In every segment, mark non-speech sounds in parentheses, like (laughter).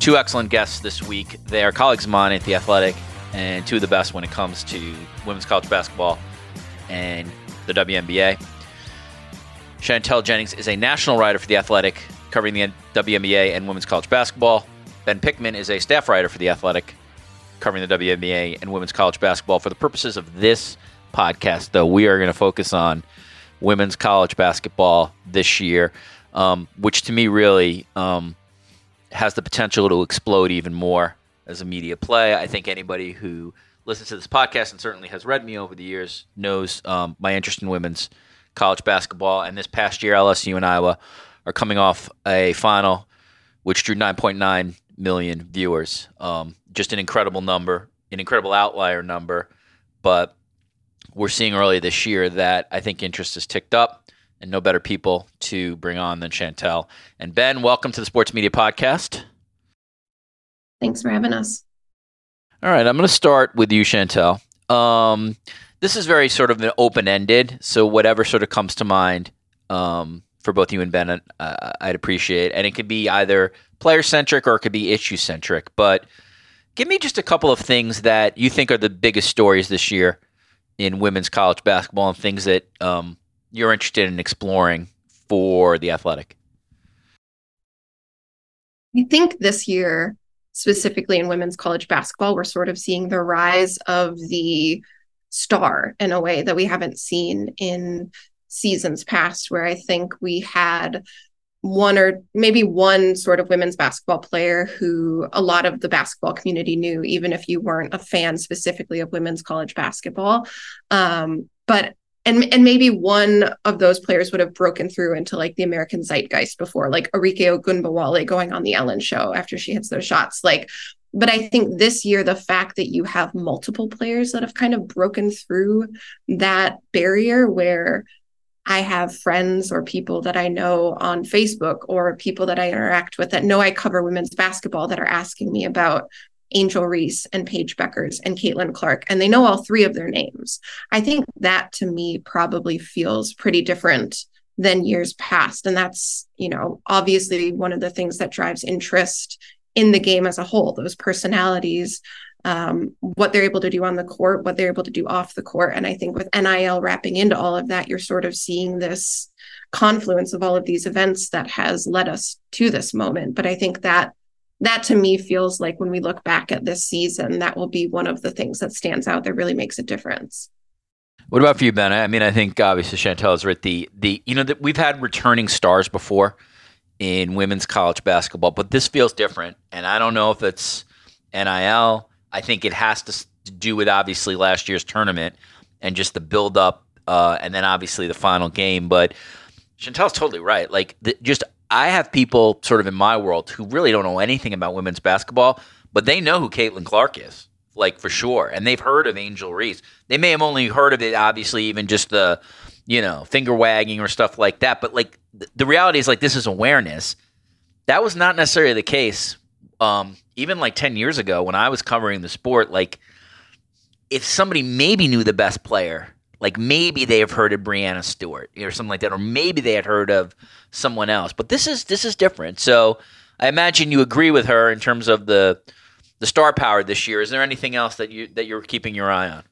Two excellent guests this week. They are colleagues of mine at The Athletic and two of the best when it comes to women's college basketball and the WNBA. Chantel Jennings is a national writer for The Athletic, covering the WNBA and women's college basketball. Ben Pickman is a staff writer for The Athletic, covering the WNBA and women's college basketball. For the purposes of this podcast, though, we are going to focus on women's college basketball this year, um, which to me really um, has the potential to explode even more as a media play. I think anybody who listens to this podcast and certainly has read me over the years knows um, my interest in women's college basketball. And this past year, LSU and Iowa are coming off a final which drew 9.9 million viewers. Um, just an incredible number, an incredible outlier number. But we're seeing early this year that I think interest has ticked up and no better people to bring on than Chantel. And Ben, welcome to the Sports Media Podcast. Thanks for having us. All right, I'm going to start with you, Chantel. Um, this is very sort of an open ended, so whatever sort of comes to mind um, for both you and Ben, uh, I'd appreciate. And it could be either player centric or it could be issue centric. But give me just a couple of things that you think are the biggest stories this year in women's college basketball and things that um, you're interested in exploring for the athletic? I think this year, specifically in women's college basketball, we're sort of seeing the rise of the star in a way that we haven't seen in seasons past, where I think we had one or maybe one sort of women's basketball player who a lot of the basketball community knew, even if you weren't a fan specifically of women's college basketball. Um, but and and maybe one of those players would have broken through into like the American zeitgeist before, like Arike Ogunbowale going on the Ellen show after she hits those shots. Like, but I think this year the fact that you have multiple players that have kind of broken through that barrier where I have friends or people that I know on Facebook or people that I interact with that know I cover women's basketball that are asking me about Angel Reese and Paige Bueckers and Caitlin Clark, and they know all three of their names. I think that to me probably feels pretty different than years past. And that's, you know, obviously one of the things that drives interest in the game as a whole, those personalities, um, what they're able to do on the court, what they're able to do off the court. And I think with NIL wrapping into all of that, you're sort of seeing this confluence of all of these events that has led us to this moment. But I think that that to me feels like when we look back at this season, that will be one of the things that stands out that really makes a difference. What about for you, Ben? I mean, I think obviously Chantel has right. The the you know that we've had returning stars before in women's college basketball, but this feels different. And I don't know if it's NIL. I think it has to do with obviously last year's tournament and just the build up, uh, and then obviously the final game. But Chantel's totally right. Like the, just I have people sort of in my world who really don't know anything about women's basketball, but they know who Caitlin Clark is, like for sure, and they've heard of Angel Reese. They may have only heard of it, obviously, even just the you know finger wagging or stuff like that. But like the reality is, like this is awareness. That was not necessarily the case um, even like 10 years ago when I was covering the sport, like if somebody maybe knew the best player, like maybe they have heard of Breanna Stewart or something like that, or maybe they had heard of someone else. But this is this is different. So I imagine you agree with her in terms of the the star power this year. Is there anything else that you that you're keeping your eye on?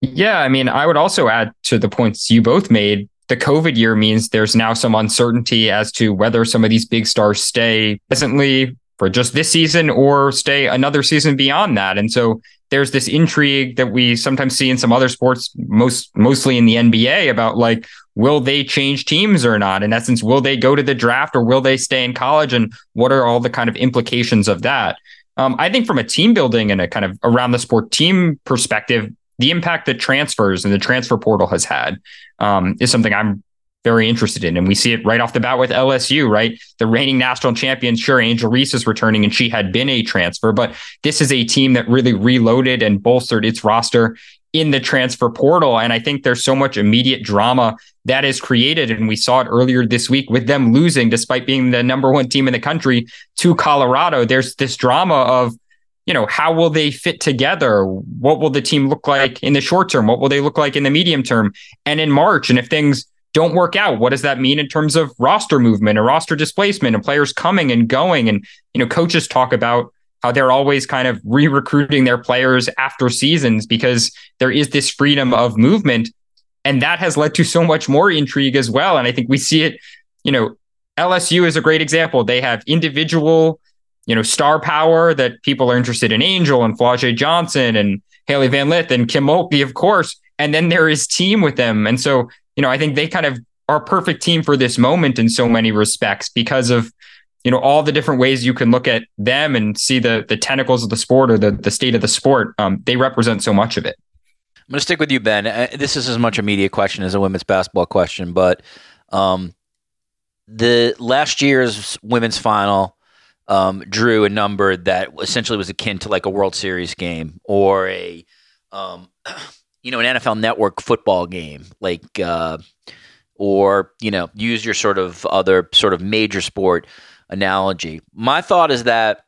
Yeah, I mean, I would also add to the points you both made. The COVID year means there's now some uncertainty as to whether some of these big stars stay presently for just this season or stay another season beyond that. And so there's this intrigue that we sometimes see in some other sports, most mostly in the NBA, about like, will they change teams or not? In essence, will they go to the draft or will they stay in college? And what are all the kind of implications of that? Um, I think from a team building and a kind of around the sport team perspective, the impact that transfers and the transfer portal has had um, is something I'm very interested in. And we see it right off the bat with LSU, right? The reigning national champion, sure, Angel Reese is returning and she had been a transfer, but this is a team that really reloaded and bolstered its roster in the transfer portal. And I think there's so much immediate drama that is created. And we saw it earlier this week with them losing, despite being the number one team in the country to Colorado. There's this drama of, you know, how will they fit together? What will the team look like in the short term? What will they look like in the medium term and in March? And if things don't work out, what does that mean in terms of roster movement or roster displacement and players coming and going? And, you know, coaches talk about how they're always kind of re-recruiting their players after seasons because there is this freedom of movement. And that has led to so much more intrigue as well. And I think we see it, you know, LSU is a great example. They have individual you know, star power that people are interested in Angel and Flau'jae Johnson and Hailey Van Lith and Kim Mulkey, of course. And then there is team with them. And so, you know, I think they kind of are a perfect team for this moment in so many respects because of, you know, all the different ways you can look at them and see the the tentacles of the sport or the, the state of the sport. Um, they represent so much of it. I'm going to stick with you, Ben. Uh, this is as much a media question as a women's basketball question, but um, the last year's women's final um, drew a number that essentially was akin to like a World Series game or a, um, (clears throat) you know, an NFL Network football game, like, uh, or you know, use your sort of other sort of major sport analogy. My thought is that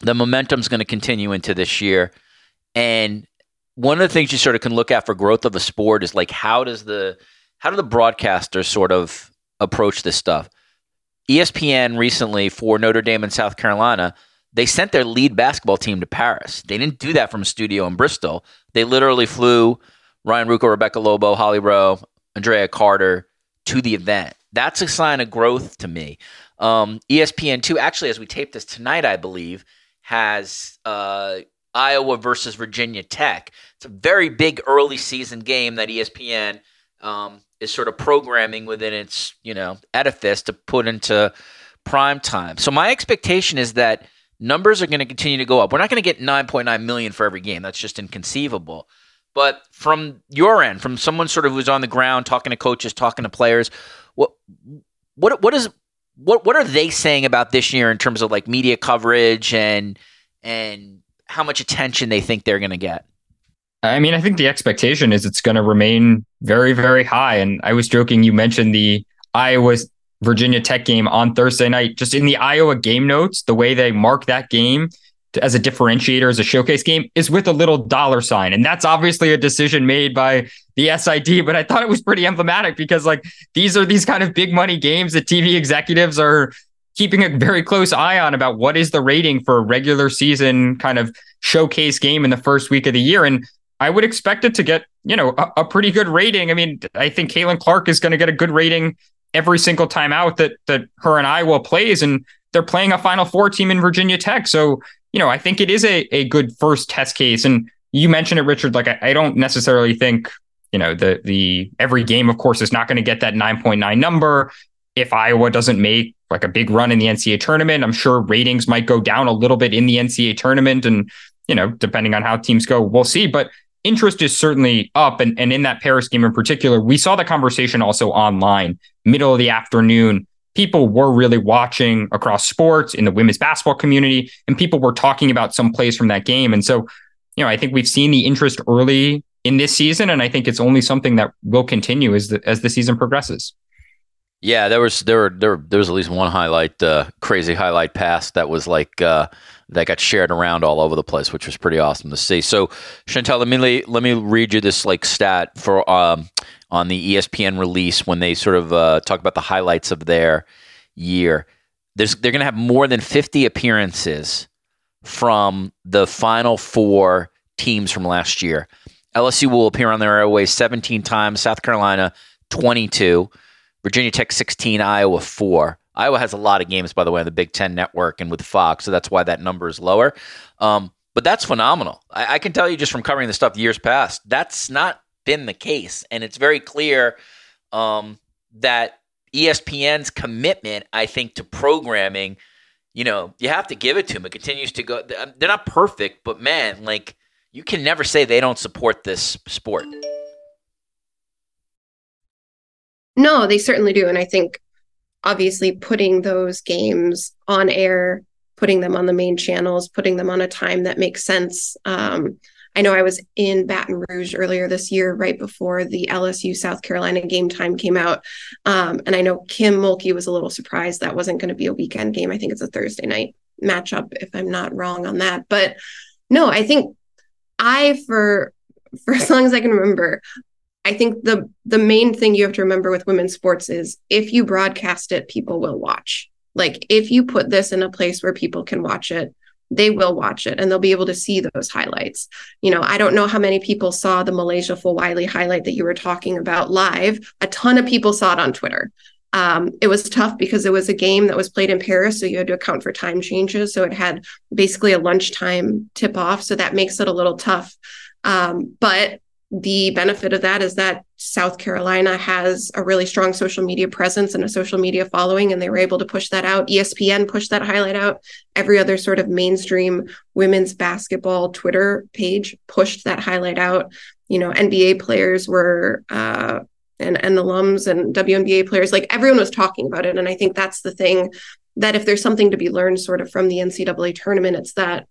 the momentum is going to continue into this year, and one of the things you sort of can look at for growth of a sport is like how does the how do the broadcasters sort of approach this stuff? ESPN recently for Notre Dame and South Carolina, they sent their lead basketball team to Paris. They didn't do that from a studio in Bristol. They literally flew Ryan Ruocco, Rebecca Lobo, Holly Rowe, Andraya Carter to the event. That's a sign of growth to me. Um, ESPN two, actually, as we tape this tonight, I believe, has uh, Iowa versus Virginia Tech. It's a very big early season game that ESPN um, is sort of programming within its you know edifice to put into prime time. So my expectation is that numbers are going to continue to go up. We're not going to get 9.9 million for every game. That's just inconceivable. But from your end, from someone sort of who's on the ground talking to coaches, talking to players, what what what is what what are they saying about this year in terms of like media coverage and and how much attention they think they're going to get? I mean, I think the expectation is it's going to remain very, very high. And I was joking, you mentioned the Iowa Virginia Tech game on Thursday night. Just in the Iowa game notes, the way they mark that game as a differentiator, as a showcase game, is with a little dollar sign. And that's obviously a decision made by the SID, but I thought it was pretty emblematic because, like, these are these kind of big money games that TV executives are keeping a very close eye on about what is the rating for a regular season kind of showcase game in the first week of the year. And I would expect it to get, you know, a, a pretty good rating. I mean, I think Caitlin Clark is going to get a good rating every single time out that that her and Iowa plays, and they're playing a Final Four team in Virginia Tech. So, you know, I think it is a, a good first test case. And you mentioned it, Richard. Like, I, I don't necessarily think, you know, the the every game, of course, is not going to get that 9.9 number. If Iowa doesn't make like a big run in the NCAA tournament, I'm sure ratings might go down a little bit in the NCAA tournament. And, you know, depending on how teams go, we'll see. But interest is certainly up. And, and in that Paris game in particular, we saw the conversation also online, middle of the afternoon. People were really watching across sports in the women's basketball community, and people were talking about some plays from that game. And so, you know, I think we've seen the interest early in this season, and I think it's only something that will continue as the as the season progresses. Yeah, there was there were there there was at least one highlight, uh, crazy highlight pass that was like uh, that got shared around all over the place, which was pretty awesome to see. So, Chantel, let me let me read you this like stat for um, on the ESPN release when they sort of uh, talk about the highlights of their year. there's they're going to have more than 50 appearances from the final four teams from last year. LSU will appear on their airways 17 times, South Carolina 22, Virginia Tech 16, Iowa 4. Iowa has a lot of games, by the way, on the Big Ten network and with Fox, so that's why that number is lower. Um, but that's phenomenal. I, I, can tell you just from covering the stuff years past, that's not been the case. And it's very clear um, that ESPN's commitment, I think, to programming, you know, you have to give it to them. It continues to go. They're not perfect, but man, like, you can never say they don't support this sport. No, they certainly do. And I think obviously putting those games on air, putting them on the main channels, putting them on a time that makes sense. Um, I know I was in Baton Rouge earlier this year, right before the LSU South Carolina game time came out. Um, and I know Kim Mulkey was a little surprised that wasn't going to be a weekend game. I think it's a Thursday night matchup, if I'm not wrong on that. But no, I think I for (laughs) for as long as I can remember, I think the the main thing you have to remember with women's sports is if you broadcast it, people will watch. Like if you put this in a place where people can watch it, they will watch it and they'll be able to see those highlights. You know, I don't know how many people saw the MiLaysia Fulwiley highlight that you were talking about live. A ton of people saw it on Twitter. Um, it was tough because it was a game that was played in Paris, so you had to account for time changes. So it had basically a lunchtime tip off, so that makes it a little tough. Um, but the benefit of that is that South Carolina has a really strong social media presence and a social media following, and they were able to push that out. ESPN pushed that highlight out. Every other sort of mainstream women's basketball Twitter page pushed that highlight out. You know, NBA players were uh, and, and alums and WNBA players, like everyone was talking about it. And I think that's the thing that if there's something to be learned sort of from the NCAA tournament, it's that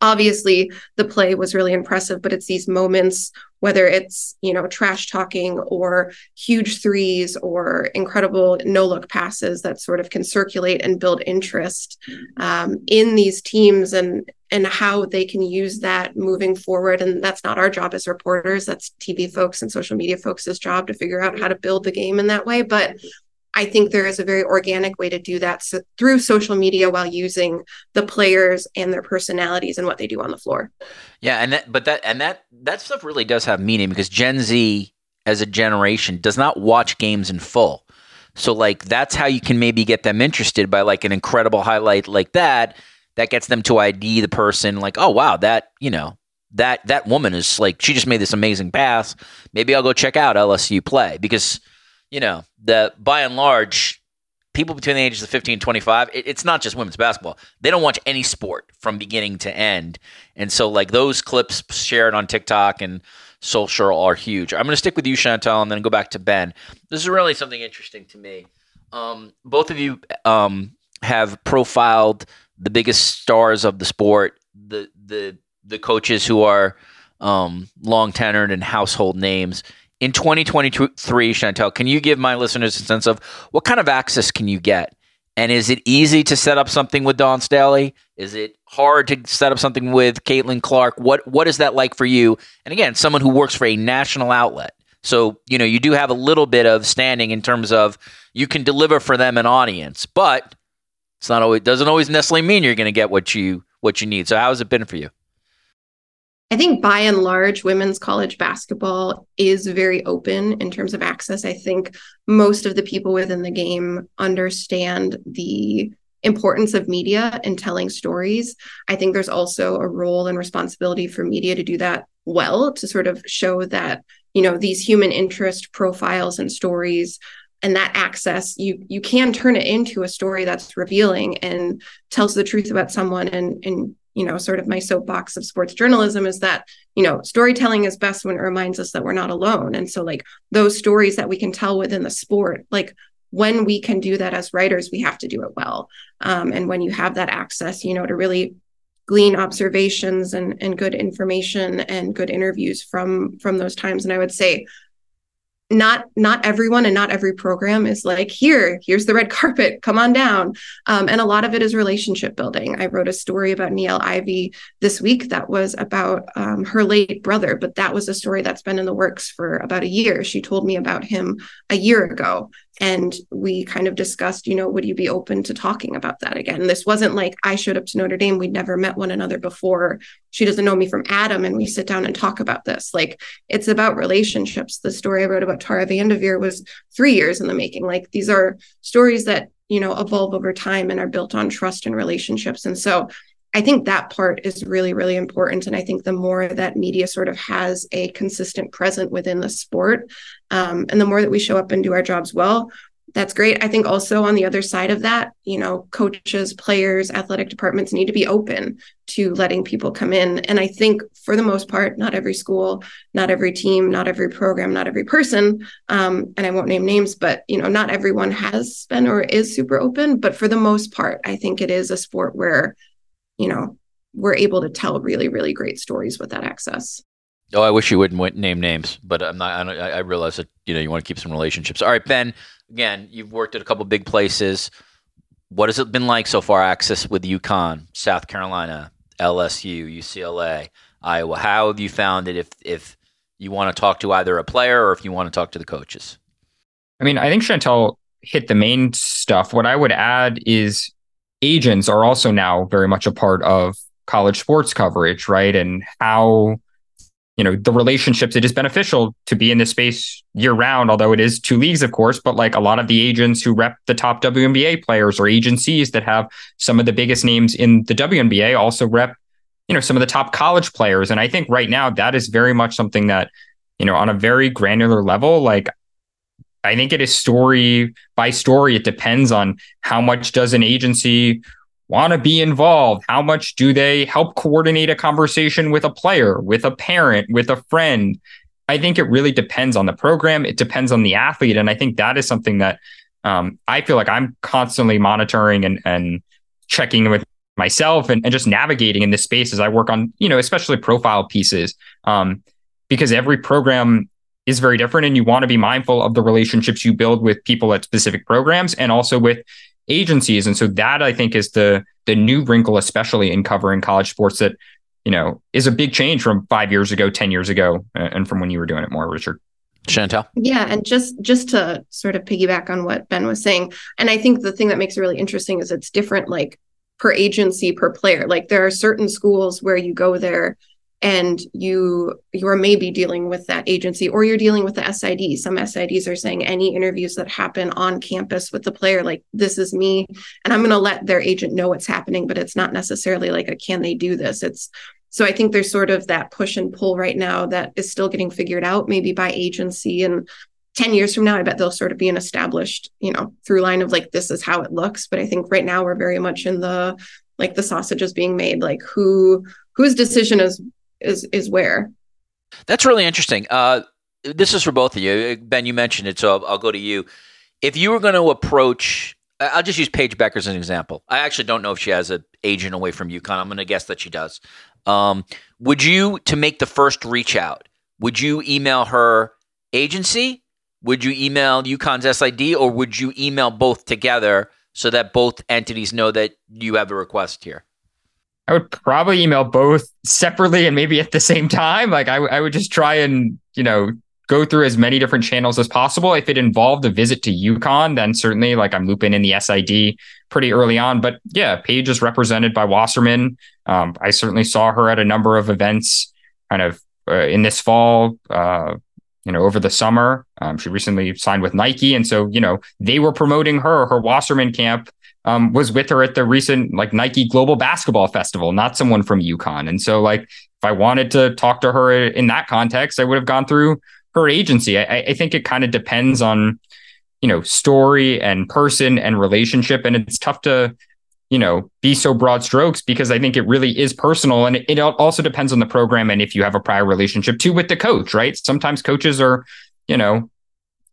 obviously the play was really impressive, but it's these moments, whether it's, you know, trash talking or huge threes or incredible no look passes that sort of can circulate and build interest um, in these teams and and how they can use that moving forward. And that's not our job as reporters. That's TV folks and social media folks' job to figure out how to build the game in that way. But I think there is a very organic way to do that so, through social media while using the players and their personalities and what they do on the floor. Yeah, and that, but that and that that stuff really does have meaning because Gen Z as a generation does not watch games in full. So like that's how you can maybe get them interested by like an incredible highlight like that that gets them to ID the person like, "Oh wow, that, you know, that that woman is like she just made this amazing pass. Maybe I'll go check out LSU play because you know, the by and large, people between the ages of 15 and 25, it, it's not just women's basketball. They don't watch any sport from beginning to end. And so, like, those clips shared on TikTok and social are huge. I'm going to stick with you, Chantel, and then go back to Ben. This is really something interesting to me. Um, both of you um, have profiled the biggest stars of the sport, the the the coaches who are um, long tenured and household names in 2023, Chantel, can you give my listeners a sense of what kind of access can you get? And is it easy to set up something with Dawn Staley? Is it hard to set up something with Caitlin Clark? What what is that like for you? And again, someone who works for a national outlet. So, you know, you do have a little bit of standing in terms of you can deliver for them an audience, but it's not always doesn't always necessarily mean you're going to get what you what you need. So, how has it been for you? I think by and large, women's college basketball is very open in terms of access. I think most of the people within the game understand the importance of media and telling stories. I think there's also a role and responsibility for media to do that well, to sort of show that, you know, these human interest profiles and stories and that access you you can turn it into a story that's revealing and tells the truth about someone and and you know sort of my soapbox of sports journalism is that you know storytelling is best when it reminds us that we're not alone. And so like those stories that we can tell within the sport like when we can do that as writers we have to do it well. Um, and when you have that access you know to really glean observations and, and good information and good interviews from from those times. And i would say not not everyone and not every program is like here here's the red (laughs) carpet come on down. Um, and a lot of it is relationship building. I wrote a story about Niele Ivey this week that was about um, her late brother but that was a story that's been in the works for about a year. She told me about him a year ago and we kind of discussed you know would you be open to talking about that again? This wasn't like i showed up to notre dame we'd never met one another before. She doesn't know me from adam and we sit down and talk about this. Like it's about relationships. The story i wrote about tara vanderveer was three years in the making. Like these are stories that you know evolve over time and are built on trust and relationships. And so I think that part is really, really important. And I think the more that media sort of has a consistent present within the sport, um, and the more that we show up and do our jobs well, that's great. I think also on the other side of that, you know, coaches, players, athletic departments need to be open to letting people come in. And I think for the most part, not every school, not every team, not every program, not every person, um, and I won't name names, but you know, not everyone has been or is super open. But for the most part, I think it is a sport where you know, we're able to tell really, really great stories with that access. Oh, I wish you wouldn't name names, but I'm not. I, I realize that you know you want to keep some relationships. All right, Ben. Again, you've worked at a couple big places. What has it been like so far? Access with UConn, South Carolina, LSU, UCLA, Iowa. How have you found it? If if you want to talk to either a player or if you want to talk to the coaches. I mean, I think Chantel hit the main stuff. What I would add is agents are also now very much a part of college sports coverage, right? And how, you know, the relationships, it is beneficial to be in this space year round, although it is two leagues, of course, but like a lot of the agents who rep the top WNBA players or agencies that have some of the biggest names in the WNBA also rep, you know, some of the top college players. And I think right now that is very much something that, you know, on a very granular level, like I think it is story by story. It depends on how much does an agency want to be involved? How much do they help coordinate a conversation with a player, with a parent, with a friend? I think it really depends on the program. It depends on the athlete. And I think that is something that um, I feel like I'm constantly monitoring and, and checking with myself and, and just navigating in this space as I work on, you know, especially profile pieces. Um, because every program is very different and you want to be mindful of the relationships you build with people at specific programs and also with agencies and so that i think is the the new wrinkle especially in covering college sports that you know is a big change from 5 years ago 10 years ago and from when you were doing it more richard Chantel. Yeah, and just just to sort of piggyback on what Ben was saying, and I think the thing that makes it really interesting is it's different like per agency per player. Like there are certain schools where you go there and you you are maybe dealing with that agency or you're dealing with the sid some sids are saying any interviews that happen on campus with the player like this is me and i'm going to let their agent know what's happening but it's not necessarily like a can they do this? It's so i think there's sort of that push and pull right now that is still getting figured out maybe by agency and 10 years from now i bet there'll sort of be an established you know through line of like this is how it looks. But i think right now we're very much in the like the sausage is being made. Like who whose decision is is is where. That's really interesting. Uh, this is for both of you. Ben, you mentioned it, so I'll, I'll go to you. If you were going to approach, I'll just use Paige Bueckers as an example. I actually don't know if she has an agent away from UConn. I'm going to guess that she does. Um, would you, to make the first reach out, would you email her agency? Would you email UConn's SID, or would you email both together so that both entities know that you have a request here? I would probably email both separately and maybe at the same time. Like I, I would just try and, you know, go through as many different channels as possible. If it involved a visit to UConn, then certainly like I'm looping in the SID pretty early on. But yeah, Paige is represented by Wasserman. Um, I certainly saw her at a number of events kind of uh, in this fall, uh, you know, over the summer. Um, she recently signed with Nike. And so, you know, they were promoting her, her Wasserman camp um, was with her at the recent like Nike Global Basketball Festival, not someone from UConn. And so, like, if I wanted to talk to her in that context, I would have gone through her agency. I, I think it kind of depends on, you know, story and person and relationship. And it's tough to, you know, be so broad strokes because I think it really is personal. And it also depends on the program and if you have a prior relationship too with the coach, right? Sometimes coaches are, you know,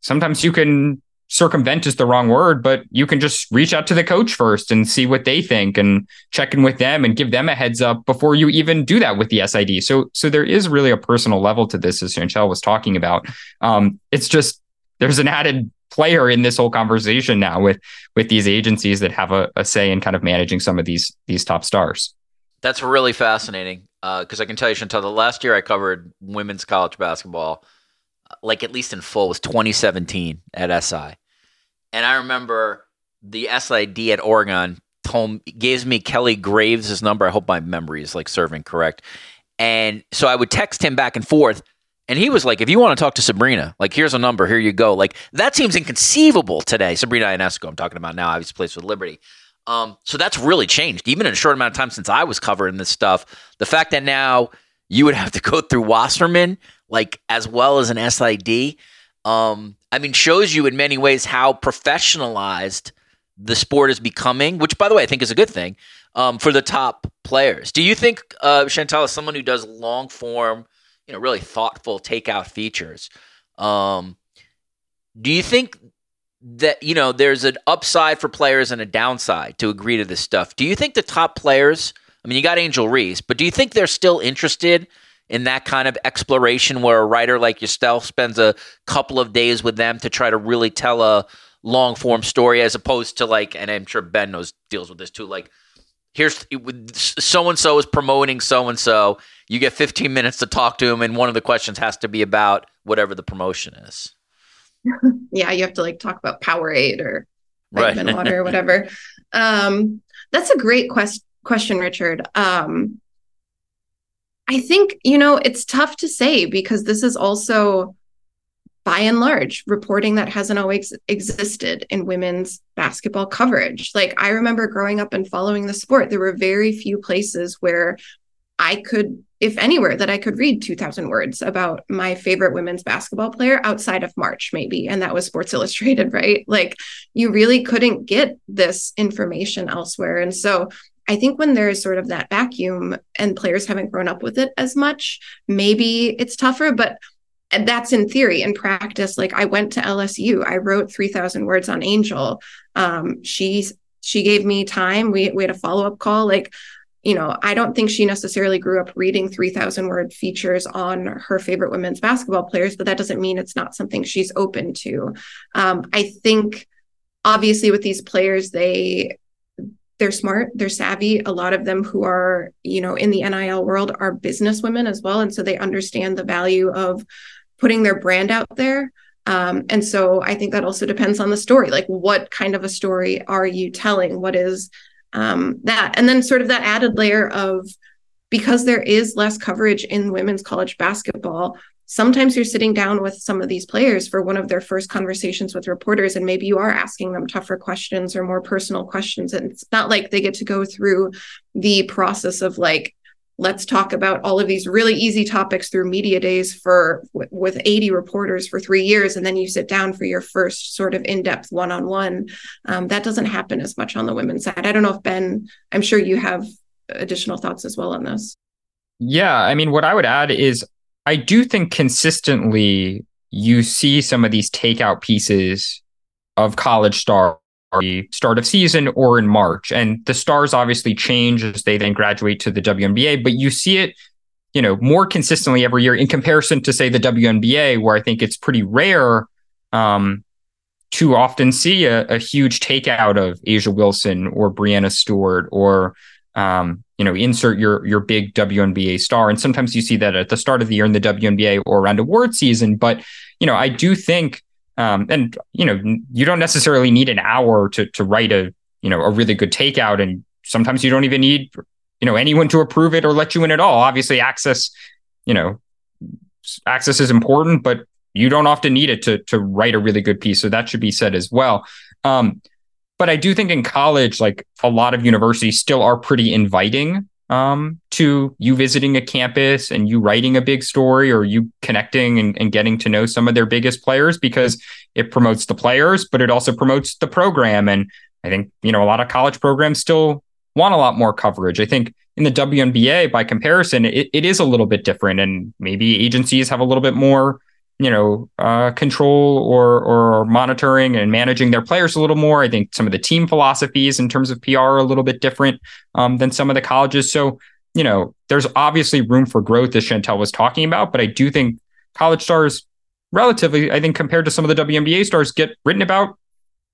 sometimes you can circumvent is the wrong word, but you can just reach out to the coach first and see what they think and check in with them and give them a heads up before you even do that with the SID. So, so there is really a personal level to this, as Chantel was talking about. Um, it's just there's an added player in this whole conversation now with with these agencies that have a, a say in kind of managing some of these these top stars. That's really fascinating because uh, I can tell you, Chantel, the last year I covered women's college basketball like at least in full was 2017 at SI. and I remember the SID at Oregon told gives me Kelly Graves' number. I hope my memory is like serving correct. And so I would text him back and forth. And he was like, if you want to talk to Sabrina, like, here's a number, here you go. Like, that seems inconceivable today. Sabrina Ionescu, I'm talking about now, obviously plays with Liberty. Um, so that's really changed, even in a short amount of time since I was covering this stuff. The fact that now you would have to go through Wasserman, like, as well as an SID, um, I mean, shows you in many ways how professionalized the sport is becoming, which, by the way, I think is a good thing um, for the top players. Do you think uh, Chantel is someone who does long form, you know, really thoughtful takeout features? Um, do you think that you know there's an upside for players and a downside to agree to this stuff? Do you think the top players? I mean, you got Angel Reese, but do you think they're still interested in that kind of exploration where a writer like yourself spends a couple of days with them to try to really tell a long form story as opposed to like, and I'm sure Ben knows deals with this too, like here's so and so is promoting so and so. You get 15 minutes to talk to him, and one of the questions has to be about whatever the promotion is. (laughs) yeah, you have to like talk about Powerade or vitamin right. water or (laughs) whatever. Um, that's a great quest- question, Richard. Um, I think you know it's tough to say because this is also by and large, reporting that hasn't always existed in women's basketball coverage. Like, I remember growing up and following the sport, there were very few places where I could, if anywhere, that I could read 2,000 words about my favorite women's basketball player outside of March, maybe. And that was Sports Illustrated, (laughs) right? Like, you really couldn't get this information elsewhere. And so, I think when there's sort of that vacuum and players haven't grown up with it as much, maybe it's tougher. But that's in theory in practice. Like i went to lsu i wrote 3000 words on angel. Um, she she gave me time. We, we had a follow-up call. Like you know i don't think she necessarily grew up reading 3000 word features on her favorite women's basketball players but that doesn't mean it's not something she's open to. Um, i think obviously with these players they they're smart they're savvy a lot of them who are you know in the nil world are business women as well and so they understand the value of putting their brand out there. Um, and so I think that also depends on the story. Like, what kind of a story are you telling? What is um, that? And then, sort of that added layer of because there is less coverage in women's college basketball, sometimes you're sitting down with some of these players for one of their first conversations with reporters, and maybe you are asking them tougher questions or more personal questions. And it's not like they get to go through the process of like, let's talk about all of these really easy topics through media days for with 80 reporters for three years and then you sit down for your first sort of in-depth one-on-one um, that doesn't happen as much on the women's side i don't know if ben i'm sure you have additional thoughts as well on this yeah i mean what i would add is i do think consistently you see some of these takeout pieces of college star start of season or in March. And the stars obviously change as they then graduate to the WNBA, but you see it, you know, more consistently every year in comparison to say the WNBA, where I think it's pretty rare um, to often see a, a, huge takeout of A'ja Wilson or Breanna Stewart or um, you know, insert your your big WNBA star. And sometimes you see that at the start of the year in the WNBA or around award season. But you know, I do think um, and you know, you don't necessarily need an hour to to write a you know a really good takeout, and sometimes you don't even need you know anyone to approve it or let you in at all. Obviously, access, you know, access is important, but you don't often need it to to write a really good piece. So that should be said as well. Um, but I do think in college, like a lot of universities still are pretty inviting um, to you visiting a campus and you writing a big story or you connecting and, and getting to know some of their biggest players because it promotes the players, but it also promotes the program. And I think, you know, a lot of college programs still want a lot more coverage. I think in the WNBA, by comparison, it, it is a little bit different. And maybe agencies have a little bit more you know, uh, control or or monitoring and managing their players a little more. I think some of the team philosophies in terms of PR are a little bit different um, than some of the colleges. So, you know, there's obviously room for growth, as Chantel was talking about. But I do think college stars, relatively, I think compared to some of the WNBA stars, get written about.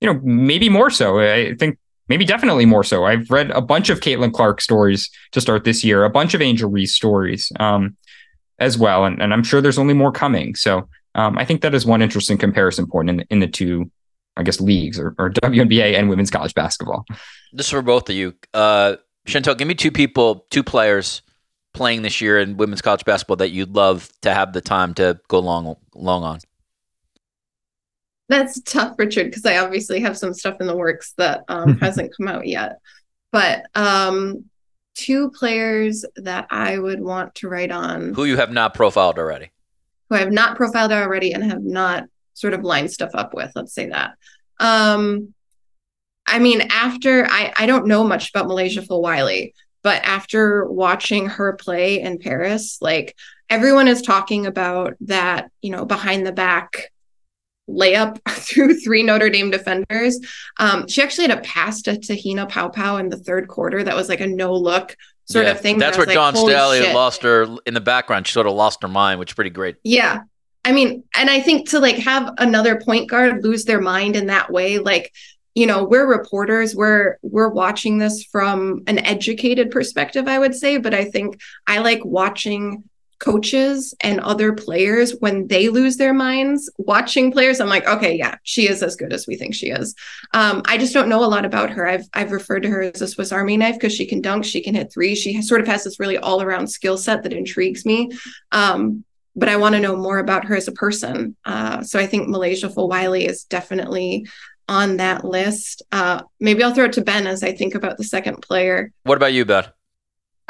You know, maybe more so. I think maybe definitely more so. I've read a bunch of Caitlin Clark stories to start this year, a bunch of Angel Reese stories. Um, as well. And, and I'm sure there's only more coming. So um, I think that is one interesting comparison point in the, in the two I guess leagues or, or (laughs) WNBA and women's college basketball. This is for both of you. Uh, Chantel, give me two people, two players playing this year in women's college basketball that you'd love to have the time to go long, long on. That's tough, Richard, because I obviously have some stuff in the works that um, (laughs) hasn't come out yet. But um, two players that I would want to write on. Who you have not profiled already. Who I have not profiled already and have not sort of lined stuff up with. Let's say that. Um, I mean, after I, I don't know much about MiLaysia Fulwiley, but after watching her play in Paris, like everyone is talking about that, you know, behind the back layup (laughs) through three Notre Dame defenders. Um, she actually had a pass to Te-Hina Paopao in the third quarter that was like a no look sort yeah, of thing. That's where like, Dawn Staley lost her in the background. She sort of lost her mind, which is pretty great. Yeah. I mean, and I think to like have another point guard lose their mind in that way, like you know we're reporters we're we're watching this from an educated perspective i would say but i think i like watching coaches and other players when they lose their minds watching players i'm like okay yeah she is as good as we think she is um, i just don't know a lot about her i've i've referred to her as a swiss army knife because she can dunk she can hit three she sort of has this really all around skill set that intrigues me um, but i want to know more about her as a person uh, so i think MiLaysia Fulwiley is definitely on that list. Uh, maybe I'll throw it to Ben as I think about the second player. What about you, Ben?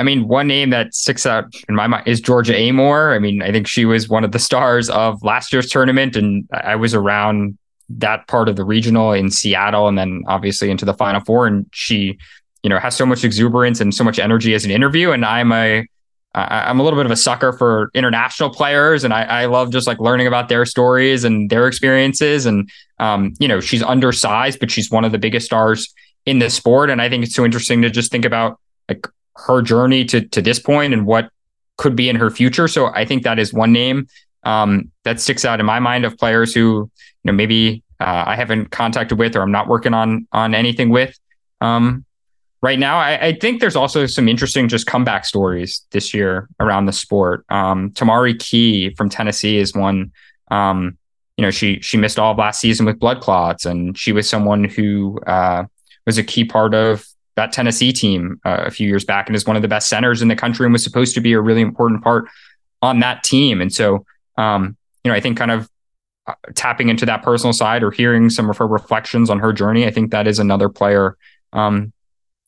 I mean, one name that sticks out in my mind is Georgia Amoore. I mean, I think she was one of the stars of last year's tournament, and I was around that part of the regional in Seattle, and then obviously into the Final Four. And she, you know, has so much exuberance and so much energy as an interview. And I'm a I, am a little bit of a sucker for international players, and I, I, love just like learning about their stories and their experiences. And um, you know, she's undersized, but she's one of the biggest stars in the sport. And I think it's so interesting to just think about like her journey to to this point and what could be in her future. So I think that is one name um, that sticks out in my mind of players who you know maybe uh, I haven't contacted with or I'm not working on on anything with. Um, right now. I, I, think there's also some interesting just comeback stories this year around the sport. Um, Tamari Key from Tennessee is one. Um, you know, she she missed all of last season with blood clots, and she was someone who uh, was a key part of that Tennessee team uh, a few years back, and is one of the best centers in the country, and was supposed to be a really important part on that team. And so, um, you know, I think kind of uh, tapping into that personal side or hearing some of her reflections on her journey, I think that is another player um,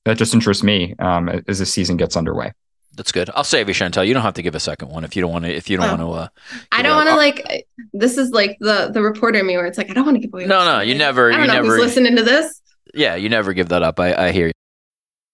that just interests me um, as the season gets underway. That's good. I'll save you, Chantel. You don't have to give a second one if you don't want to. If you don't oh. want to, uh, I don't want to like. This is like the the reporter me, where it's like I don't want to give away. No, no, you never. I don't you know never, who's listening to this. Yeah, you never give that up. I, I hear you.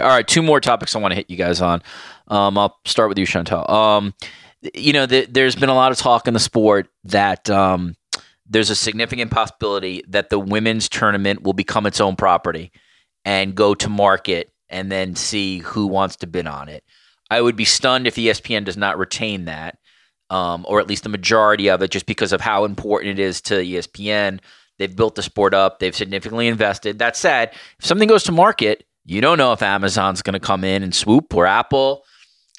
All right, two more topics I want to hit you guys on. Um, I'll start with you, Chantel. Um, you know, the, there's been a lot of talk in the sport that um, there's a significant possibility that the women's tournament will become its own property and go to market and then see who wants to bid on it. I would be stunned if ESPN does not retain that, um, or at least the majority of it, just because of how important it is to ESPN. They've built the sport up, they've significantly invested. That said, if something goes to market, you don't know if Amazon's going to come in and swoop or Apple.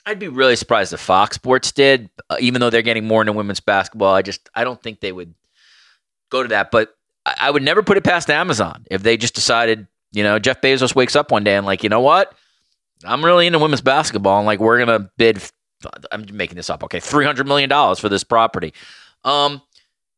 I'd be really surprised if Fox Sports did, uh, even though they're getting more into women's basketball. I just I don't think they would go to that. But I, I would never put it past Amazon if they just decided, you know, Jeff Bezos wakes up one day and like, you know what, I'm really into women's basketball and like we're gonna bid. I'm making this up. Okay, three hundred million dollars for this property. Um,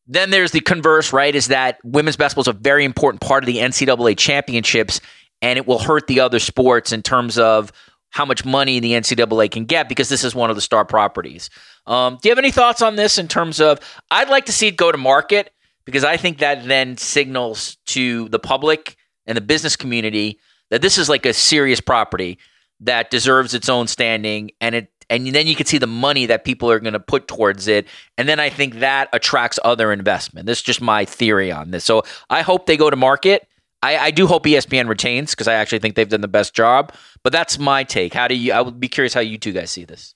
then there's the converse, right? Is that women's basketball is a very important part of the NCAA championships, and it will hurt the other sports in terms of how much money the NCAA can get because this is one of the star properties. Um, do you have any thoughts on this in terms of? I'd like to see it go to market because I think that then signals to the public and the business community that this is like a serious property that deserves its own standing and it and then you can see the money that people are going to put towards it, and then I think that attracts other investment. This is just my theory on this. So I hope they go to market. I, I do hope ESPN retains because I actually think they've done the best job. But that's my take. How do you? I would be curious how you two guys see this.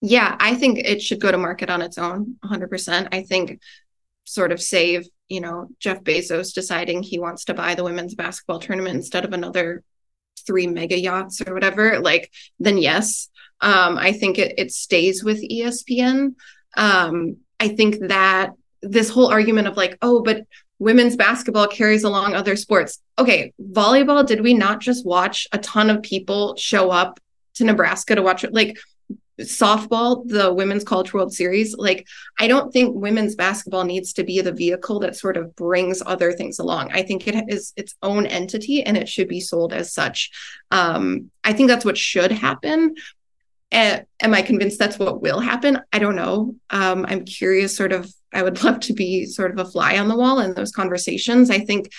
Yeah, I think it should go to market on its own 100%. I think sort of save, you know, Jeff Bezos deciding he wants to buy the women's basketball tournament instead of another three mega yachts or whatever, like then yes. Um, I think it, it stays with ESPN. Um, I think that this whole argument of like, oh, but women's basketball carries along other sports. Okay, volleyball, did we not just watch a ton of people show up to Nebraska to watch it? Like softball, the Women's College World Series, like I don't think women's basketball needs to be the vehicle that sort of brings other things along. I think it is its own entity and it should be sold as such. Um, I think that's what should happen. Uh, am I convinced that's what will happen? I don't know. Um, I'm curious, sort of, I would love to be sort of a fly on the wall in those conversations. I think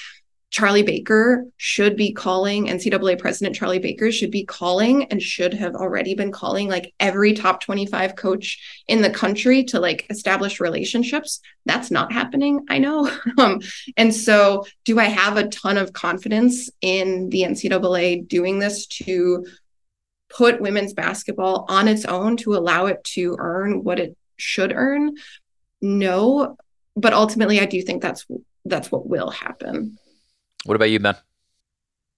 Charlie Baker should be calling, NCAA president Charlie Baker should be calling and should have already been calling like every top 25 coach in the country to like establish relationships. That's not happening, I know. (laughs) Um, and so, do I have a ton of confidence in the NCAA doing this to put women's basketball on its own to allow it to earn what it should earn? No, but ultimately, I do think that's that's what will happen. What about you, Ben?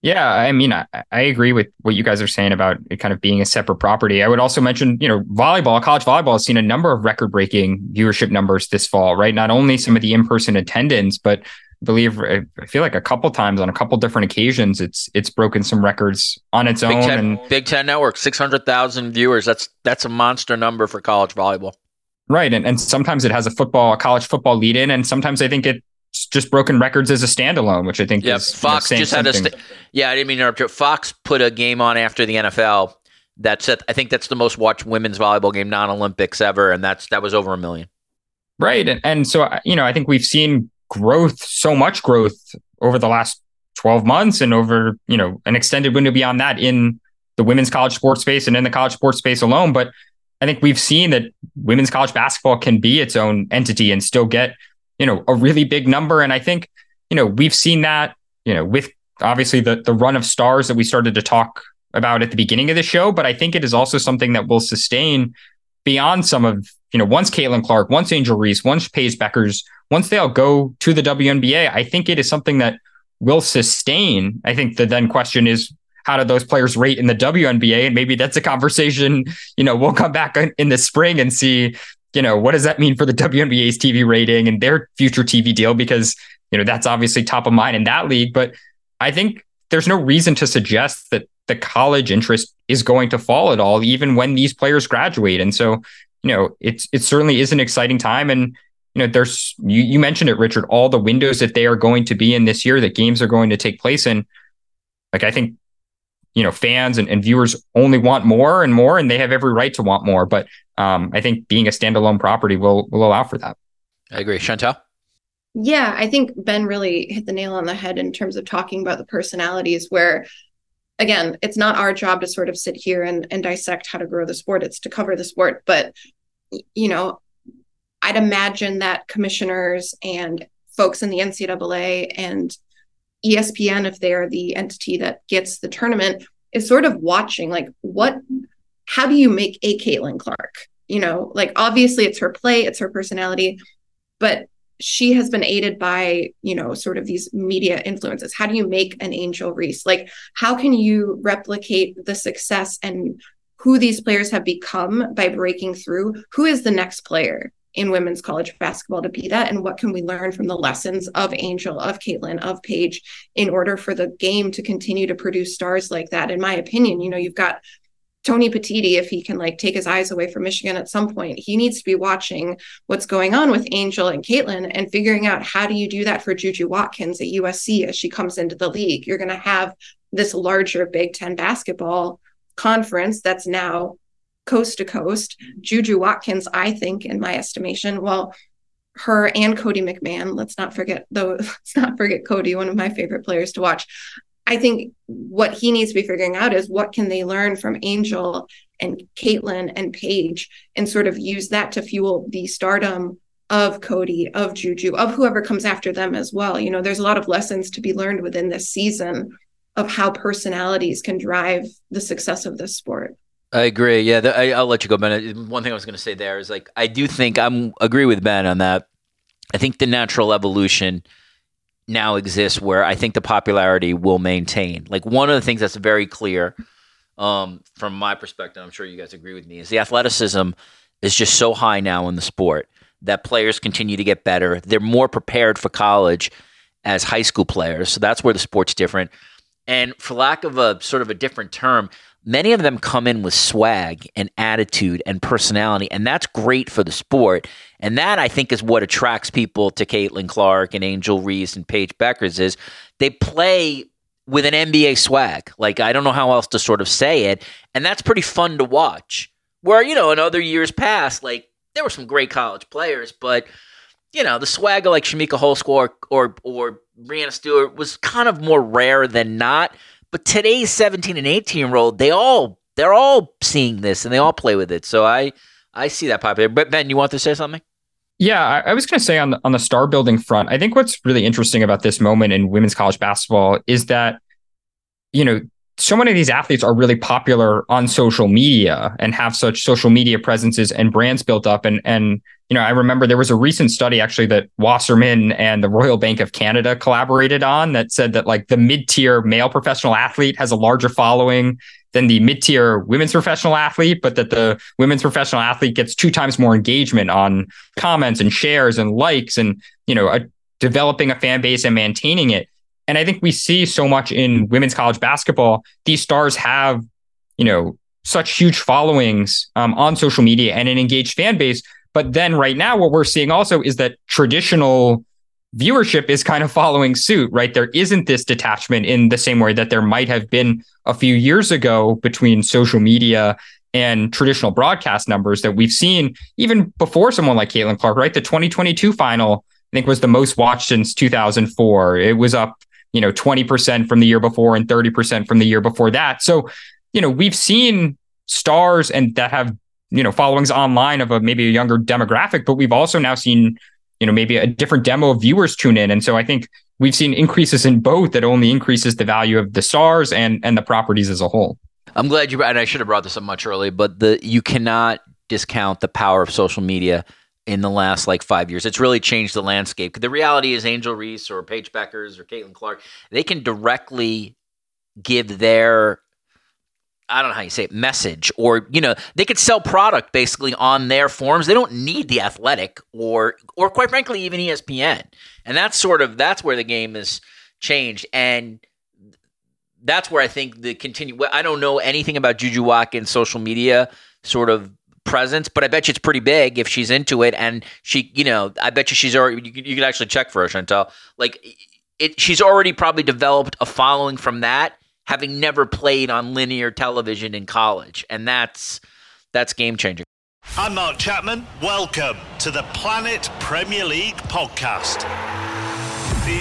Yeah, I mean, I, I, agree with what you guys are saying about it kind of being a separate property. I would also mention, you know, volleyball, college volleyball has seen a number of record breaking viewership numbers this fall, right? Not only some of the in person attendance, but I believe I feel like a couple times on a couple different occasions, it's it's broken some records on its Big own. Ten, and Big Ten Network, six hundred thousand viewers. That's that's a monster number for college volleyball. Right, and and sometimes it has a football, a college football lead in, and sometimes I think it just broken records as a standalone, which I think yeah, is Fox you know, just had something. a st- yeah. I didn't mean to interrupt you. Fox put a game on after the NFL. That's it. I think that's the most watched women's volleyball game, non-Olympics ever, and that's that was over a million. Right, and and so uh, you know, I think we've seen growth, so much growth over the last twelve months, and over you know an extended window beyond that in the women's college sports space and in the college sports space alone. But I think we've seen that women's college basketball can be its own entity and still get you know, a really big number. And I think, you know, we've seen that, you know, with obviously the the run of stars that we started to talk about at the beginning of the show, but I think it is also something that will sustain beyond some of, you know, once Caitlin Clark, once Angel Reese, once Paige Bueckers, once they all go to the WNBA, I think it is something that will sustain. I think the then question is how do those players rate in the WNBA? And maybe that's a conversation, you know, we'll come back in the spring and see, you know, what does that mean for the (laughs) WNBA's TV rating and their future TV deal? Because, you know, that's obviously top of mind in that league. But I think there's no reason to suggest that the college interest is going to fall at all, even when these players graduate. And so, you know, it's it certainly is an exciting time. And, you know, there's you, you mentioned it, Richard, all the windows that they are going to be in this year, that games are going to take place in. Like I think you know fans and, and viewers only want more and more and they have every right to want more. But um, i think being a standalone property will will allow for that. I agree. Chantel yeah i think ben really hit the nail on the head in terms of talking about the personalities where again it's not our job to sort of sit here and, and dissect how to grow the sport. It's to cover the sport. But you know i'd imagine that commissioners and folks in the ncaa and ESPN, if they're the entity that gets the tournament, is sort of watching like what how do you make a Caitlin Clark? You know, like obviously it's her play, it's her personality, but she has been aided by, you know, sort of these media influences. How do you make an Angel Reese? Like, how can you replicate the success and who these players have become by breaking through? Who is the next player? In women's college basketball to be that? And what can we learn from the lessons of angel of caitlin of paige in order for the game to continue to produce stars like that? In my opinion you know you've got tony petitti if he can like take his eyes away from michigan at some point he needs to be watching what's going on with angel and caitlin and figuring out how do you do that for juju watkins at usc as she comes into the league? You're going to have this larger big 10 basketball conference that's now coast to coast. Juju Watkins, I think, in my estimation, well, her and Cotie McMahon. Let's not forget though. (laughs) Let's not forget Cotie, one of my favorite players to watch. I think what he needs to be figuring out is what can they learn from Angel and Caitlin and Paige and sort of use that to fuel the stardom of Cotie, of Juju, of whoever comes after them as well. You know, there's a lot of lessons to be learned within this season of how personalities can drive the success of this sport. I agree. Yeah, the, I, will let you go, Ben. One thing I was going to say there is like I do think I'm agree with Ben on that. I think the natural evolution now exists where I think the popularity will maintain. Like one of the things that's very clear um, from my perspective, I'm sure you guys agree with me, is the athleticism is just so high now in the sport that players continue to get better. They're more prepared for college as high school players. So that's where the sport's different. And for lack of a sort of a different term, many of them come in with swag and attitude and personality, and that's great for the sport. And that I think is what attracts people to Caitlin Clark and Angel Reese and Paige Bueckers is they play with an NBA swag. Like I don't know how else to sort of say it, and that's pretty fun to watch. Where you know in other years past, like there were some great college players, but you know the swagger like Chamique Holdsclaw or or, or Breanna Stewart was kind of more rare than not. But today's 17 and 18 year old, they all they're all seeing this and they all play with it. So I I see that popular. But Ben, you want to say something? Yeah, I, I was going to say on the, on the star building front, I think what's really interesting about this moment in women's college basketball is that you know so many of these athletes are really popular on social media and have such social media presences and brands built up and and you know, I remember there was a recent study actually that Wasserman and the Royal Bank of Canada collaborated on that said that like the mid-tier male professional athlete has a larger following than the mid-tier women's professional athlete, but that the women's professional athlete gets two times more engagement on comments and shares and likes and, you know, a, developing a fan base and maintaining it. And I think we see so much in women's college basketball. These stars have, you know, such huge followings um, on social media and an engaged fan base but then right now, what we're seeing also is that traditional viewership is kind of following suit, right? There isn't this detachment in the same way that there might have been a few years ago between social media and traditional broadcast numbers that we've seen even before someone like Caitlin Clark, right? The 2022 final, I think, was the most watched since 2004. It was up, you know, 20% from the year before and 30% from the year before that. So, you know, we've seen stars and that have you know followings online of a maybe a younger demographic but we've also now seen you know maybe a different demo of viewers tune in and so i think we've seen increases in both that only increases the value of the stars and and the properties as a whole i'm glad you and i should have brought this up much earlier but the you cannot discount the power of social media in the last like five years. It's really changed the landscape. The reality is Angel Reese or Paige Bueckers or Caitlin Clark, they can directly give their I don't know how you say it, message, or you know, they could sell product basically on their forums. They don't need the athletic or or quite frankly, even ESPN. And that's sort of that's where the game has changed. And that's where I think the continue I don't know anything about Juju Watkins' social media sort of presence, but I bet you it's pretty big if she's into it. And she, you know, I bet you she's already you, you could actually check for her, Chantel. Like it she's already probably developed a following from that having never played on linear television in college, and that's that's game changing. I'm Mark Chapman. Welcome to the Planet Premier League podcast.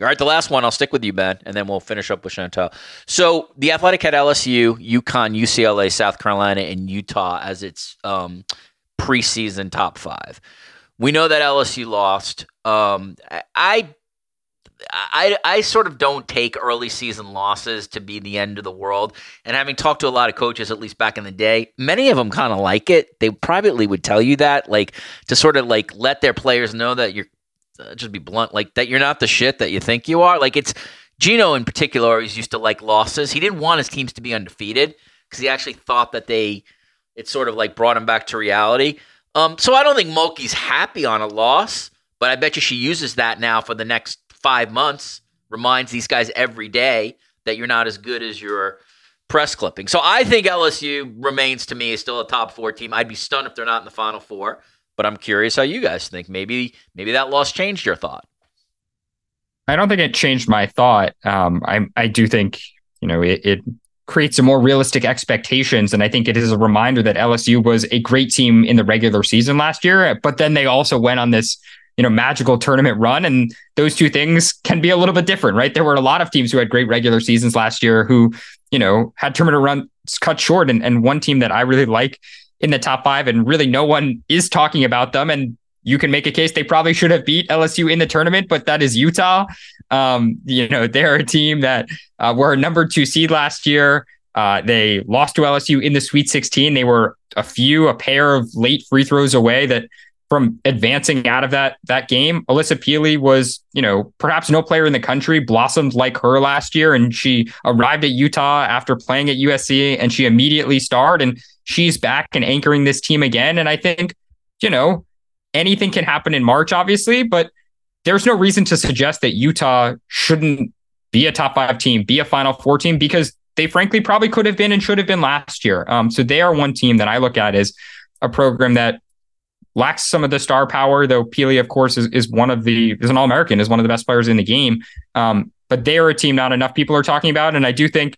All right, the last one. I'll stick with you, Ben, and then we'll finish up with Chantel. So the Athletic had LSU, UConn, UCLA, South Carolina, and Utah as its um, preseason top five. We know that LSU lost. Um, I, I, I sort of don't take early season losses to be the end of the world. And having talked to a lot of coaches, at least back in the day, many of them kind of like it. They privately would tell you that, like to sort of like let their players know that you're uh, just be blunt, like that you're not the shit that you think you are. Like it's Geno in particular always used to like losses. He didn't want his teams to be undefeated because he actually thought that they it sort of like brought him back to reality. Um, so I don't think Mulkey's happy on a loss, but I bet you she uses that now for the next five months. Reminds these guys every day that you're not as good as your press clipping. So I think LSU remains to me is still a top four team. I'd be stunned if they're not in the final four, but I'm curious how you guys think. Maybe maybe that loss changed your thought. I don't think it changed my thought. Um, I I do think you know it, it creates a more realistic expectations, and I think it is a reminder that LSU was a great team in the regular season last year, but then they also went on this you know magical tournament run, and those two things can be a little bit different, right? There were a lot of teams who had great regular seasons last year who you know had tournament runs cut short, and and one team that I really like in the top five, and really no one is talking about them, and you can make a case they probably should have beat LSU in the tournament, but that is Utah. Um, you know, (laughs) they're a team that uh, were a number two seed last year. Uh, they lost to LSU in the Sweet 16. They were a few, a pair of late free throws away that from advancing out of that that game. Alyssa Pili was, you know, perhaps no player in the country blossomed like her last year, and she arrived at Utah after playing at USC, and she immediately starred, and she's back and anchoring this team again. And I think, you know, anything can happen in March, obviously, but there's no reason to suggest that Utah shouldn't be a top five team, be a Final Four team, because they frankly probably could have been and should have been last year. Um, so they are one team that I look at as a program that lacks some of the star power, though Pili, of course, is, is one of the is an All American, is one of the best players in the game. Um, but they are a team not enough people are talking about, and I do think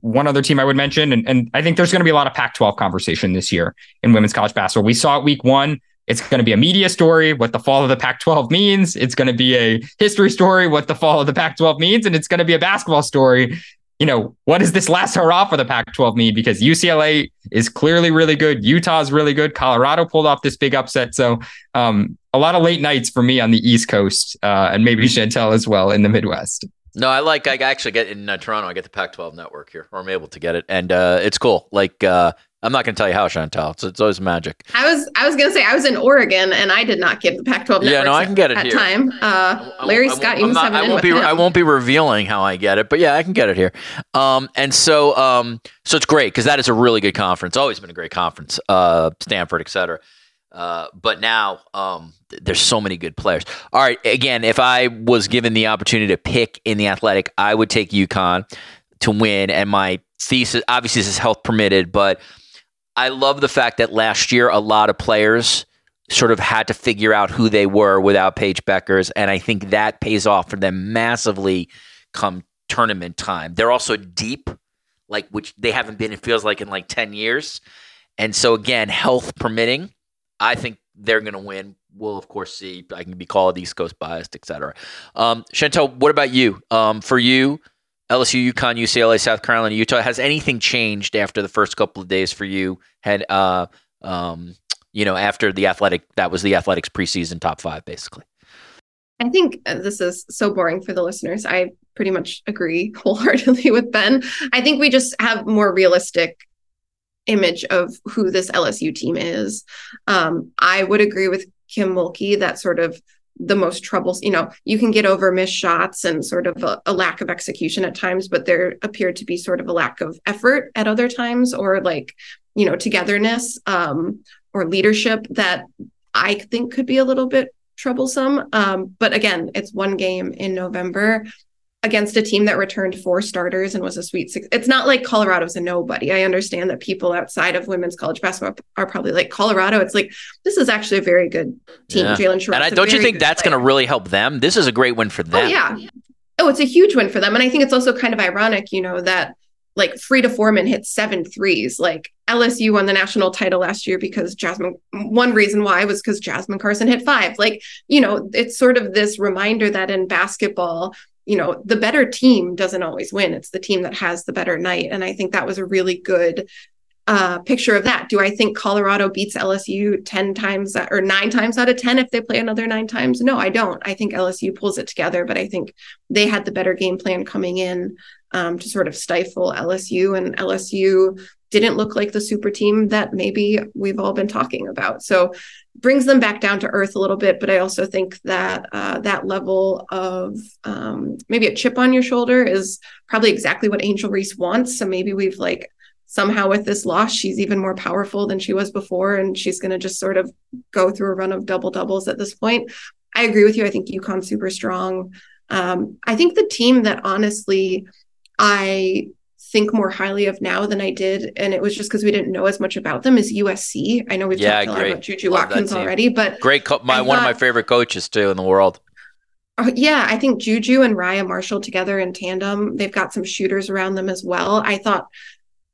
one other team I would mention, and, and I think there's going to be a lot of Pac-12 conversation this year in women's college basketball. We saw it week one. It's going to be a media story, what the fall of the Pac 12 means. It's going to be a history story, what the fall of the Pac 12 means. And it's going to be a basketball story. You know, what does this last hurrah for the Pac 12 mean? Because UCLA is clearly really good. Utah is really good. Colorado pulled off this big upset. So, um, a lot of late nights for me on the East Coast uh, and maybe Chantel as well in the Midwest. No, I like. I actually get in uh, Toronto. I get the Pac-12 network here, or I'm able to get it, and uh, it's cool. Like uh, I'm not going to tell you how, Chantel. It's, it's always magic. I was I was going to say I was in Oregon and I did not get the Pac-12 Yeah, no, I can get it at here. time. Uh, Larry Scott, you not, I won't be. I won't be revealing how I get it, but yeah, I can get it here. Um, and so, um, so it's great because that is a really good conference. Always been a great conference. Uh, Stanford, et cetera. Uh, but now, um, there's so many good players. All right, again, if I was given the opportunity to pick in the athletic, I would take UConn to win. And my thesis, obviously, this is health permitted, but I love the fact that last year a lot of players sort of had to figure out who they were without Paige Bueckers, and I think that pays off for them massively come tournament time. They're also deep, like which they haven't been. It feels like in like ten years, and so again, health permitting, I think they're going to win. We'll of course see. I can be called East Coast biased, etc. Um, Chantel, what about you? Um, for you, LSU, UConn, UCLA, South Carolina, Utah. Has anything changed after the first couple of days for you? Had uh, um, you know, after the athletic, that was the athletics preseason top five, basically. I think uh, this is so boring for the listeners. I pretty much agree (laughs) wholeheartedly with Ben. I think we just have more realistic image of who this LSU team is. Um, I would agree with Kim Mulkey that sort of the most troubles you know you can get over missed shots and sort of a, a, lack of execution at times but there appeared to be sort of a lack of effort at other times or like you know togetherness um, or leadership that i think could be a little bit troublesome um, but again it's one game in november against a team that returned four starters and was a sweet six. It's not like Colorado's a nobody. I understand that people outside of women's college basketball are probably like Colorado. It's like this is actually a very good team. Yeah. Jalen And I, don't you think that's going to really help them? This is a great win for oh, them. Oh yeah. Oh, it's a huge win for them, and I think it's also kind of ironic, you know, that like Frida Formann hit seven threes. Like LSU won the national title last year because Jasmine, one reason why was because Jasmine Carson hit five. Like, you know, it's sort of this reminder that in basketball, you know, the better team doesn't always win. It's the team that has the better night. And I think that was a really good uh, picture of that. Do I think Colorado beats LSU 10 times or nine times out of 10 if they play another nine times? No, I don't. I think LSU pulls it together, but I think they had the better game plan coming in um, to sort of stifle LSU, and LSU didn't look like the super team that maybe we've all been talking about. So brings them back down to earth a little bit. But I also think that uh, that level of um, maybe a chip on your shoulder is probably exactly what Angel Reese wants. So maybe we've like somehow with this loss, she's even more powerful than she was before, and she's going to just sort of go through a run of double doubles at this point. I agree with you. I think UConn super strong. Um, I think the team that honestly I think more highly of now than I did, and it was just because we didn't know as much about them, is USC. I know we've Yeah, talked a lot about Juju Love Watkins already, but Great, co- my I one of my favorite coaches too in the world. Uh, yeah, I think Juju and Rayah Marshall together in tandem, they've got some shooters around them as well. I thought,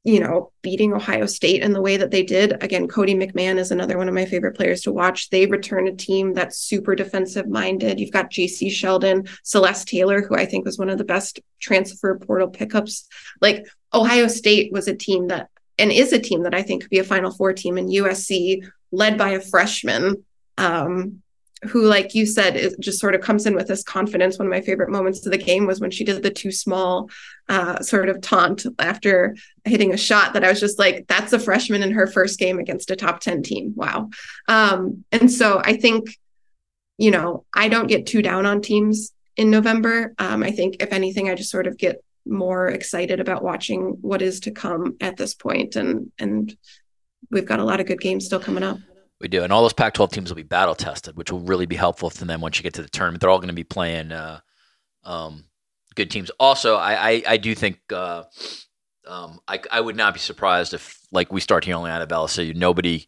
you know, beating Ohio State in the way that they did, again, Cotie McMahon is another one of my favorite players to watch. They return a team that's super defensive minded. You've got Jacy Sheldon, Celeste Taylor, who I think was one of the best transfer portal pickups. Like Ohio State was a team that, and is a team that I think could be a Final Four team, and USC, led by a freshman. Um, who, like you said, is just sort of comes in with this confidence. One of my favorite moments of the game was when she did the too small uh, sort of taunt after hitting a shot that I was just like, that's a freshman in her first game against a top 10 team. Wow. Um, and so I think, you know, I don't get too down on teams in November. Um, I think, if anything, I just sort of get more excited about watching what is to come at this point and and we've got a lot of good games still coming up We do, and all those Pac-12 teams will be battle tested, which will really be helpful to them once you get to the tournament. They're all going to be playing uh, um, good teams. Also, I I, I do think uh, um, I I would not be surprised if like we start hearing out of LSU, nobody.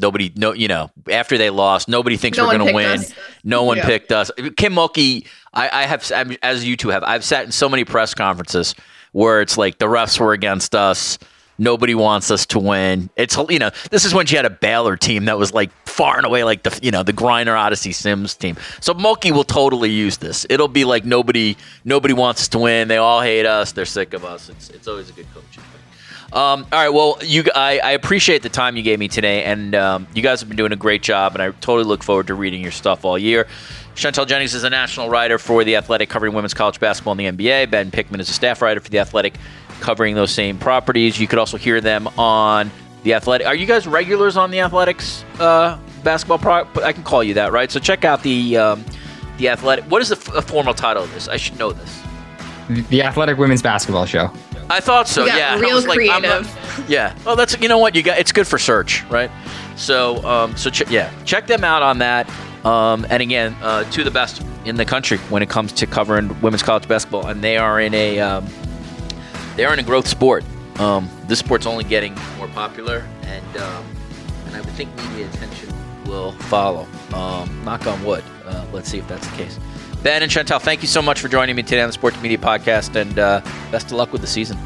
Nobody, no, you know, after they lost, nobody thinks No we're going to win. us. No one Yeah. picked us. Kim Mulkey, I, I have, as you two have, I've sat in so many press conferences where it's like the refs were against us. Nobody wants us to win. It's you know, this is when she had a Baylor team that was like far and away like the you know the Griner Odyssey Sims team. So Mulkey will totally use this. It'll be like nobody nobody wants us to win. They all hate us. They're sick of us. It's it's always a good coaching. Um, all right. Well, you, I, I appreciate the time you gave me today, and um, you guys have been doing a great job, and I totally look forward to reading your stuff all year. Chantel Jennings is a national writer for The Athletic, covering women's college basketball and the NBA. Ben Pickman is a staff writer for The Athletic, covering those same properties. You could also hear them on The Athletic. Are you guys regulars on The Athletic's uh, basketball product? I can call you that, right? So check out the um, The Athletic. What is the f- formal title of this? I should know this. The Athletic Women's Basketball Show. I thought so. You yeah, real was like, I'm not- creative. yeah. Well, that's you know what you got. It's good for search, right? So, um, so ch- yeah, check them out on that. Um, and again, uh, two of the best in the country when it comes to covering women's college basketball, and they are in a um, they are in a growth sport. Um, this sport's only getting more popular, and um, and I would think media attention will follow. Um, knock on wood. Uh, let's see if that's the case. Ben and Chantel, thank you so much for joining me today on the Sports Media Podcast, and uh, best of luck with the season.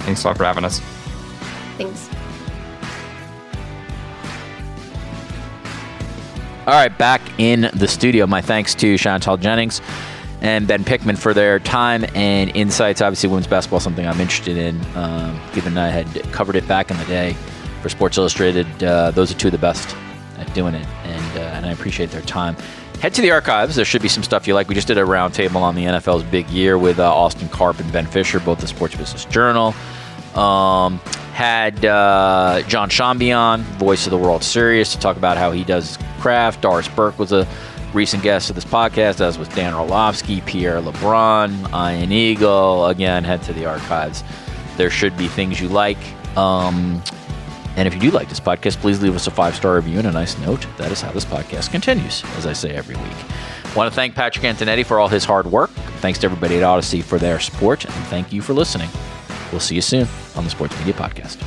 Thanks a lot for having us. thanks All right, back in the studio. My thanks to Chantel Jennings and Ben Pickman for their time and insights. Obviously, women's basketball is something I'm interested in, um, given I had covered it back in the day for Sports Illustrated. Uh, those are two of the best at doing it, and uh, and I appreciate their time. Head to the archives. There should be some stuff you like. We just did a roundtable on the NFL's big year with uh, Austin Karp and Ben Fisher, both the Sports Business Journal. Um, had uh, Jon Sciambi, voice of the World Series, to talk about how he does craft. Doris Burke was a recent guests of this podcast, as with Dan Orlovsky, Pierre LeBrun, Ian Eagle. Again, head to the archives. There should be things you like. Um, and if you do like this podcast, please leave us a five star review and a nice note. That is how this podcast continues, as I say every week. Want to thank Patrick Antonetti for all his hard work. Thanks to everybody at Audacy for their support, and thank you for listening. We'll see you soon on the Sports Media Podcast.